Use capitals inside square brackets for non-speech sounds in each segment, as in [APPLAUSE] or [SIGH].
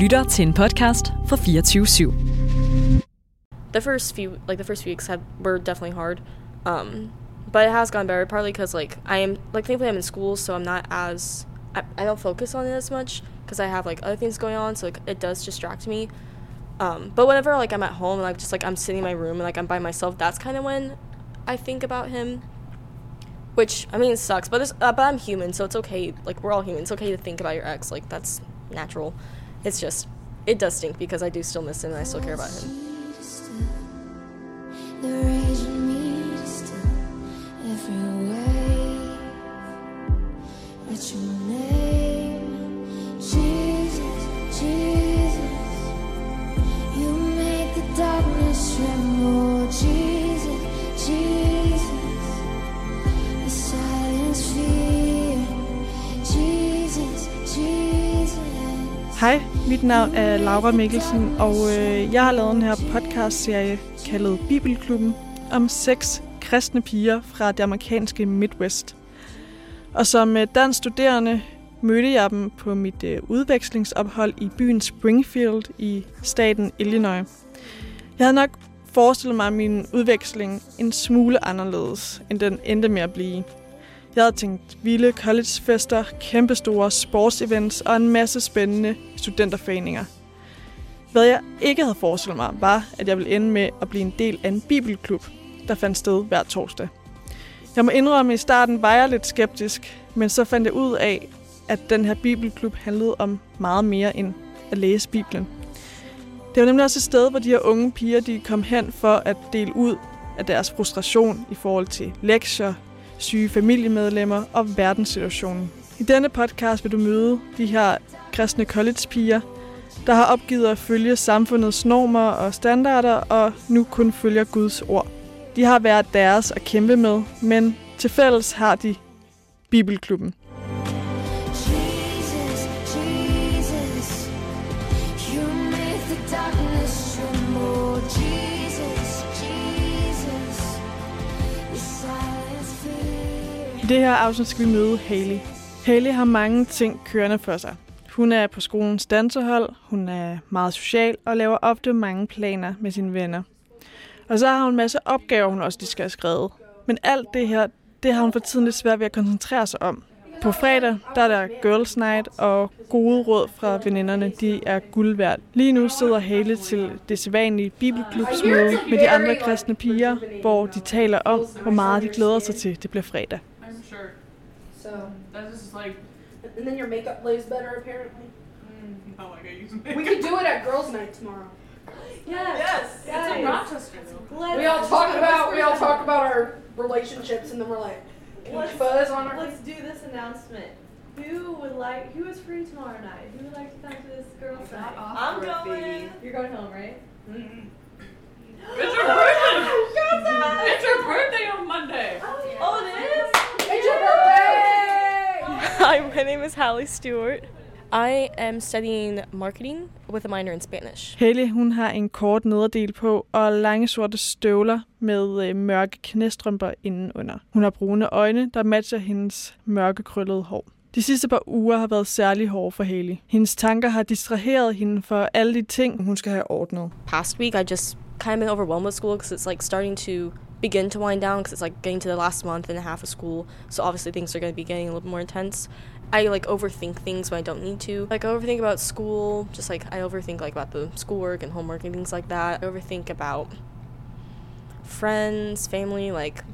lytter til en podcast fra 24 /7. the first few like the first few weeks were definitely hard um but it has gotten better partly because like i am like thankfully i'm in school so i'm not as i, I don't focus on it as much because i have like other things going on so like it does distract me um but whenever like i'm at home and like just like i'm sitting in my room and like i'm by myself that's kind of when i think about him which i mean it sucks but uh, but i'm human so it's okay like we're all human it's okay to think about your ex like that's natural it's just it does stink because i do still miss him and i still care about him Jesus, Jesus. You make the darkness tremble, Hej, mit navn er Laura Mikkelsen, og øh, jeg har lavet den her podcast-serie kaldet Bibelklubben om seks kristne piger fra det amerikanske Midwest. Og som øh, dansk studerende mødte jeg dem på mit øh, udvekslingsophold i byen Springfield i staten Illinois. Jeg havde nok forestillet mig min udveksling en smule anderledes, end den endte med at blive. Jeg havde tænkt vilde collegefester, kæmpestore sportsevents og en masse spændende studenterforeninger. Hvad jeg ikke havde forestillet mig, var, at jeg ville ende med at blive en del af en bibelklub, der fandt sted hver torsdag. Jeg må indrømme, at i starten var jeg lidt skeptisk, men så fandt jeg ud af, at den her bibelklub handlede om meget mere end at læse Bibelen. Det var nemlig også et sted, hvor de her unge piger de kom hen for at dele ud af deres frustration i forhold til lektier, syge familiemedlemmer og verdenssituationen. I denne podcast vil du møde de her kristne collegepiger, der har opgivet at følge samfundets normer og standarder og nu kun følger Guds ord. De har været deres at kæmpe med, men til fælles har de Bibelklubben. Det her afsnit skal vi møde Haley. Haley har mange ting kørende for sig. Hun er på skolens dansehold, hun er meget social og laver ofte mange planer med sine venner. Og så har hun en masse opgaver, hun også lige skal have skrevet. Men alt det her, det har hun for tiden lidt svært ved at koncentrere sig om. På fredag, der er der girls night, og gode råd fra veninderne, de er guld værd. Lige nu sidder Haley til det sædvanlige bibelklubsmøde med de andre kristne piger, hvor de taler om, hvor meget de glæder sig til, det bliver fredag. I'm. So, That's just like, and then your makeup lays better apparently. mm, [LAUGHS] not like I use We could do it at girls' night tomorrow. Yes, it's in Rochester though. We all talk about we all talk about our relationships, and then we're like, peach fuzz on our. Let's do this announcement. Who would like? Who is free tomorrow night? Who would like to come to this girls' night? I'm going. You're going home, right? [GASPS] It's your birthday! it's your birthday on Monday! Oh, it is. Hi, my name is Hallie Stewart. I am studying marketing with a minor in Spanish. Haley, hun har en kort nederdel på og lange sorte støvler med øh, mørke knæstrømper indenunder. Hun har brune øjne, der matcher hendes mørke krøllede hår. De sidste par uger har været særlig hårde for Haley. Hendes tanker har distraheret hende for alle de ting, hun skal have ordnet. Past week, I just kind of been overwhelmed with school because it's like starting to begin to wind down because it's like getting to the last month and a half of school. So obviously things are going to be getting a little more intense. I like overthink things when I don't need to. Like I overthink about school, just like I overthink like about the schoolwork and homework and things like that. I overthink about friends, family, like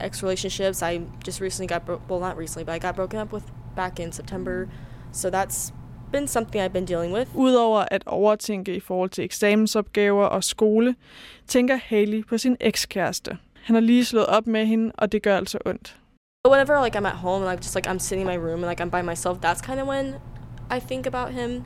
ex relationships. I just recently got bro- well, not recently, but I got broken up with back in September. Mm. So that's been something I've been dealing with. Udover at overtænke i forhold til eksamensopgaver og skole, tænker Haley på sin ekskæreste. Han har lige slået op med hende, og det gør altså ondt. But whenever like I'm at home and like just like I'm sitting in my room and like I'm by myself, that's kind of when I think about him.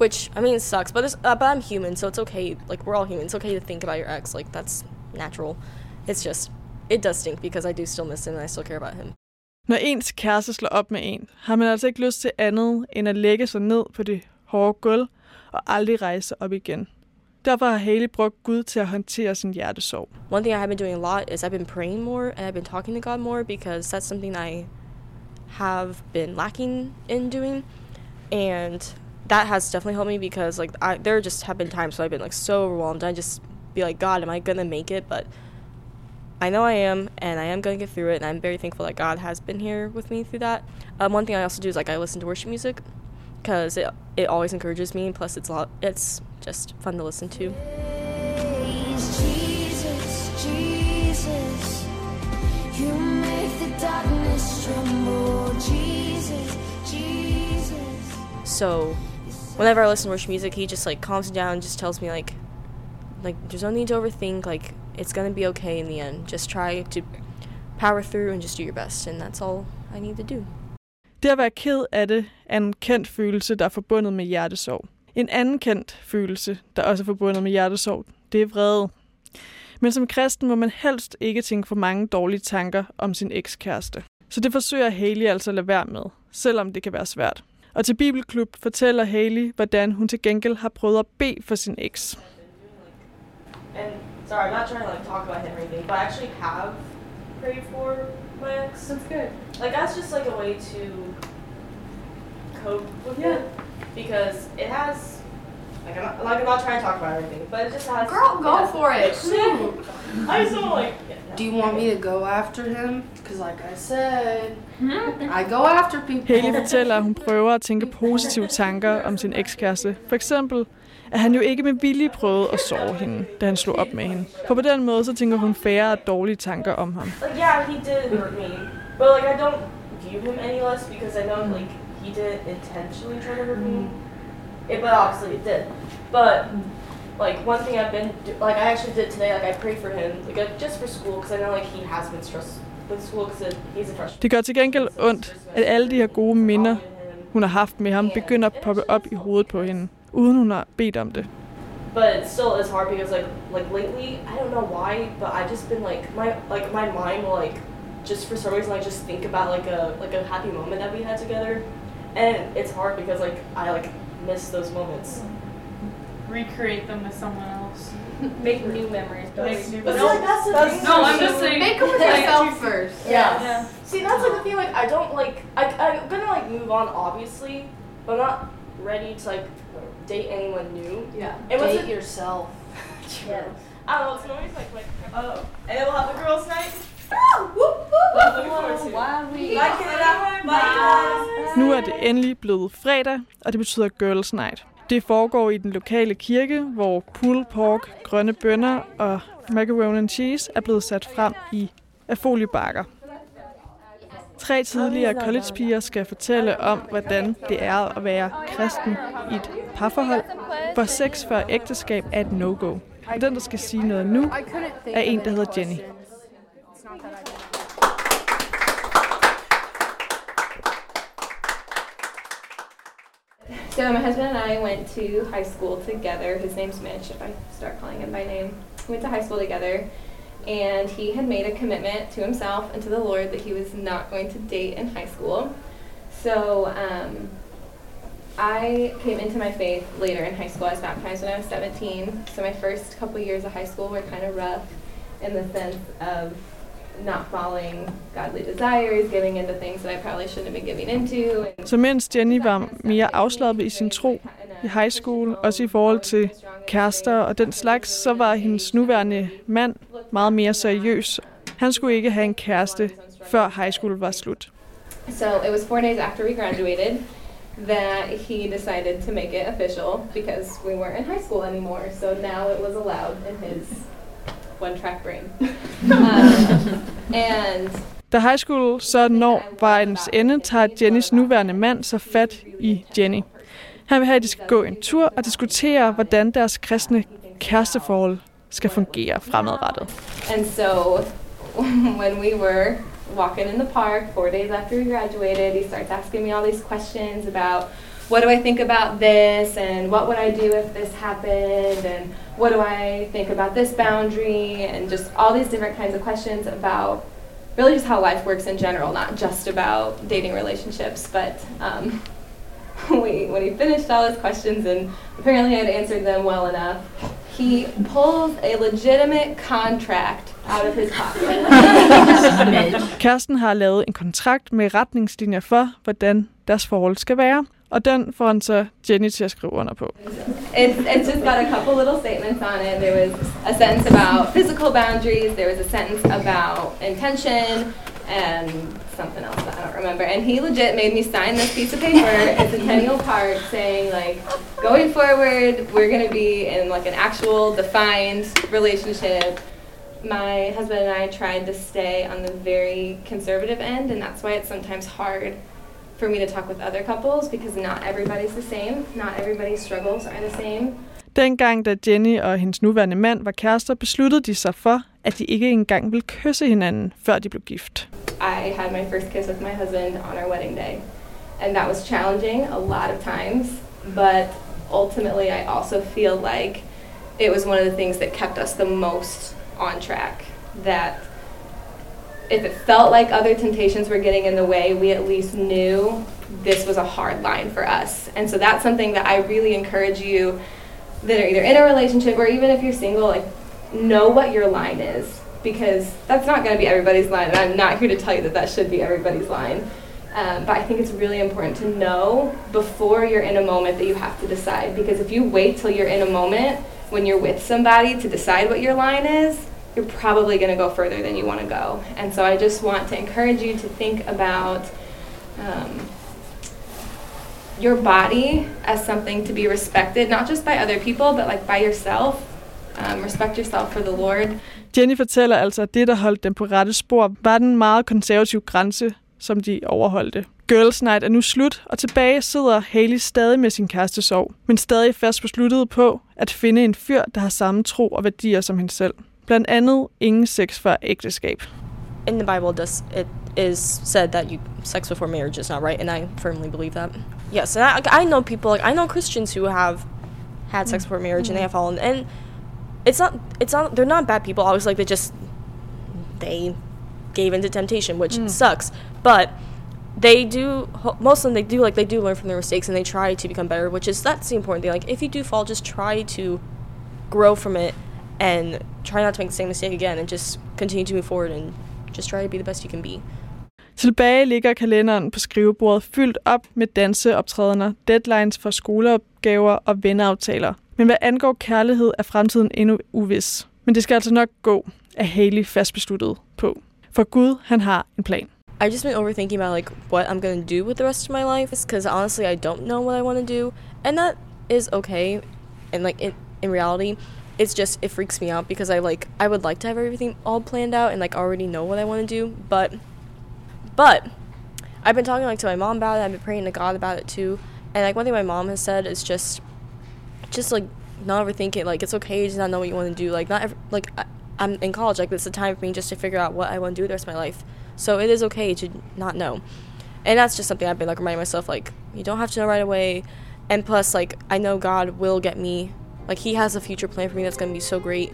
Which I mean it sucks, but it's, uh, but I'm human, so it's okay. Like we're all human. It's okay to think about your ex. Like that's natural. It's just it does stink because I do still miss him and I still care about him. Når ens kæreste slår op med en, har man altså ikke lyst til andet end at lægge sig ned på det hårde gulv og aldrig rejse sig op igen. Derfor har Haley brugt Gud til at håndtere sin hjertesorg. One thing I have been doing a lot is I've been praying more and I've been talking to God more because that's something I have been lacking in doing. And that has definitely helped me because like I, there just have been times where I've been like so overwhelmed. I just be like, God, am I gonna make it? But I know I am, and I am gonna get through it. And I'm very thankful that God has been here with me through that. Um, one thing I also do is like I listen to worship music because it it always encourages me. Plus, it's a lot. It's just fun to listen to. Jesus, Jesus. You make the darkness tremble. Jesus, Jesus. So whenever I listen to worship music, he just like calms me down and just tells me like like there's no need to overthink, like it's gonna be okay in the end. Just try to power through and just do your best and that's all I need to do. Det at være ked af det er en kendt følelse, der er forbundet med hjertesorg. En anden kendt følelse, der også er forbundet med hjertesorg, det er vrede. Men som kristen må man helst ikke tænke for mange dårlige tanker om sin ekskæreste. Så det forsøger Haley altså at lade være med, selvom det kan være svært. Og til Bibelklub fortæller Haley, hvordan hun til gengæld har prøvet at bede for sin eks. And sorry, I'm not trying to like talk about him or anything, but I actually have prayed for my ex. That's good. Like that's just like a way to cope with Yeah. it because it has like I'm not, like I'm not trying to talk about everything, but it just has. Girl, go has- for it. Shoot. [LAUGHS] I just don't like. [LAUGHS] Do you want me to go after him? Because, like I said, hmm? I go after people. Haley fortæller, at hun prøver at tænke positive tanker om sin ekskæreste. For eksempel, at han jo ikke med vilje prøvede at sove hende, da han slog op med hende. For på den måde, så tænker hun færre dårlige tanker om ham. Like yeah, he did hurt me, but like I don't view him any less because I know like he didn't intentionally try to hurt me. It, but obviously it did. But like one thing I've been do- like I actually did today. Like I prayed for him, like uh, just for school, because I know like he has been stressed with school because he's a freshman. Det gør til gengæld ondt, at alle de her gode minder, hun har haft med ham, begynder at poppe op i hovedet på hende, uden hun har bedt om det. But it still is hard because like like lately I don't know why, but I've just been like my like my mind will like just for some reason like just think about like a like a happy moment that we had together, and it's hard because like I like miss those moments. Recreate them with someone else. [LAUGHS] Make new memories. But, Make new but memories. like that's the That's- thing. no, I'm just saying- Make them with yourself you- first. Yeah. Yeah. See, that's like the thing. Like I don't like I I'm gonna like move on obviously, but I'm not ready to like date anyone new. Yeah. And what's Date it- yourself. [LAUGHS] Don't know. It's always like like oh, and then we'll have the girls' night. Woo! Whoop. Nu er det endelig blevet fredag, og det betyder Girls Night. Det foregår i den lokale kirke, hvor pulled pork, grønne bønner og macaroni and cheese er blevet sat frem i af foliebakker. Tre tidligere collegepiger skal fortælle om, hvordan det er at være kristen i et parforhold, hvor sex før ægteskab er et no-go. Og den, der skal sige noget nu, er en, der hedder Jenny. So my husband and I went to high school together. His name's Mitch, if I start calling him by name. We went to high school together, and he had made a commitment to himself and to the Lord that he was not going to date in high school. So um, I came into my faith later in high school. I was baptized when I was 17. So my first couple years of high school were kind of rough in the sense of not following godly desires, getting into things that I probably shouldn't have been giving into. And Så mens Jenny var mere afslappet i sin tro i high school, også i forhold til kærester og den slags, så var hendes nuværende mand meget mere seriøs. Han skulle ikke have en kæreste, før high school var slut. So it was four days after we graduated that he decided to make it official because we weren't in high school anymore. So now it was allowed in his one track brain. [LAUGHS] um, and Da high school så når vejens ende, tager Jennys nuværende mand så fat i Jenny. Vil have, at de skal gå en tur og diskutere, hvordan deres kristne kæresteforhold skal fungere fremadrettet. And so [LAUGHS] when we were walking in the park four days after we graduated, he starts asking me all these questions about what do I think about this? And what would I do if this happened? And what do I think about this boundary? And just all these different kinds of questions about really just how life works in general, not just about dating relationships, but um, [LAUGHS] we, when he finished all his questions and apparently had answered them well enough, he pulls a legitimate contract out of his pocket. [LAUGHS] Kæresten har lavet en kontrakt med retningslinjer for, hvordan deres forhold skal være. og den får han så Jenny til at skrive under på. It's, it's just got a couple little statements on it. There was a sentence about physical boundaries, there was a sentence about intention, and something else that I don't remember. And he legit made me sign this piece of paper at Centennial Park [LAUGHS] saying, like, going forward, we're going to be in, like, an actual defined relationship. My husband and I tried to stay on the very conservative end, and that's why it's sometimes hard for me to talk with other couples because not everybody's the same. Not everybody's struggles are the same. Dengang, da Jenny og hendes nuværende mand var kærester, besluttede de sig for, at de ikke engang ville kysse hinanden, før de blev gift. I had my first kiss with my husband on our wedding day. And that was challenging a lot of times, but ultimately I also feel like it was one of the things that kept us the most on track. That if it felt like other temptations were getting in the way, we at least knew this was a hard line for us. And so that's something that I really encourage you that are either in a relationship or even if you're single, like know what your line is because that's not going to be everybody's line. And I'm not here to tell you that that should be everybody's line. Um, but I think it's really important to know before you're in a moment that you have to decide. Because if you wait till you're in a moment when you're with somebody to decide what your line is, you're probably going to go further than you want to go. And so I just want to encourage you to think about um, your body as something to be respected, not just by other people, but like by yourself. Um, respect yourself for the Lord. Jenny fortæller altså, at det, der holdt dem på rette spor, var den meget konservative grænse, som de overholdte. Girls Night er nu slut, og tilbage sidder Haley stadig med sin kæreste sorg, men stadig fast besluttet på at finde en fyr, der har samme tro og værdier som hende selv. Blandt andet ingen sex før ægteskab. In the Bible, does it is said that you sex before marriage is not right, and I firmly believe that. Yes, and I, I know people like I know Christians who have had sex before marriage and they have fallen, and it's not it's not they're not bad people. Always like they just they gave into temptation, which mm. sucks, but they do most of them they do like they do learn from their mistakes and they try to become better which is that's the important thing. Like if you do fall just try to grow from it and try not to make the same mistake again and just continue to move forward and just try to be the best you can be Tilbage ligger kalenderen på skrivebordet fyldt op med danseoptrædener, deadlines for skoleopgaver og venneaftaler. Men hvad angår kærlighed, er fremtiden endnu uvis. Men det skal altså nok gå, er Haley fast besluttet på. For Gud, han har en plan. I've just been overthinking about like what I'm gonna do with the rest of my life because honestly I don't know what I want to do and that is okay and like in, in reality it's just it freaks me out because I like I would like to have everything all planned out and like already know what I want to do but but I've been talking like to my mom about it I've been praying to God about it too and like one thing my mom has said is just just like not overthink it like it's okay to not know what you want to do like not ev- like I, I'm in college like it's the time for me just to figure out what I want to do the rest of my life so it is okay to not know. And that's just something I've been like reminding myself like you don't have to know right away. And plus like I know God will get me like he has a future plan for me that's going to be so great.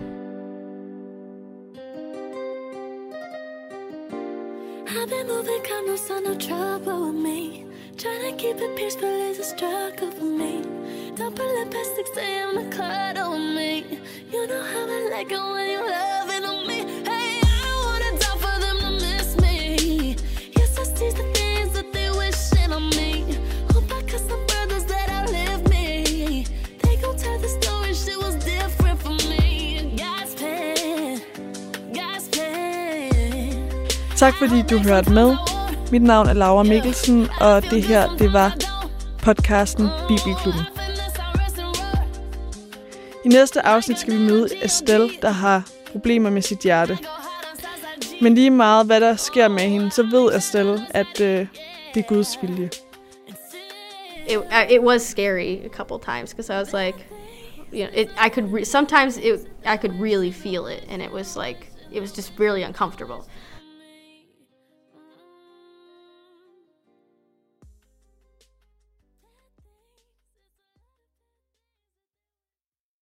Keep it peaceful is a struggle for me. Don't pull up past 6 a.m. to cuddle with me. You know how I like it when you're loving on me. Hey, I wanna die for them to miss me. Yes, I see the things that they wishing on me. Hope I got some brothers that outlive me. They gon' tell the story, shit was different for me. God's plan, God's plan. Tak fordi du hørte med. Mit navn er Laura Mikkelsen, og det her, det var podcasten Bibelklubben. I næste afsnit skal vi møde Estelle, der har problemer med sit hjerte. Men lige meget, hvad der sker med hende, så ved Estelle, at øh, det er Guds vilje. it uh, it was scary a couple times because I was like, you know, it, I could re- sometimes it I could really feel it, and it was like it was just really uncomfortable.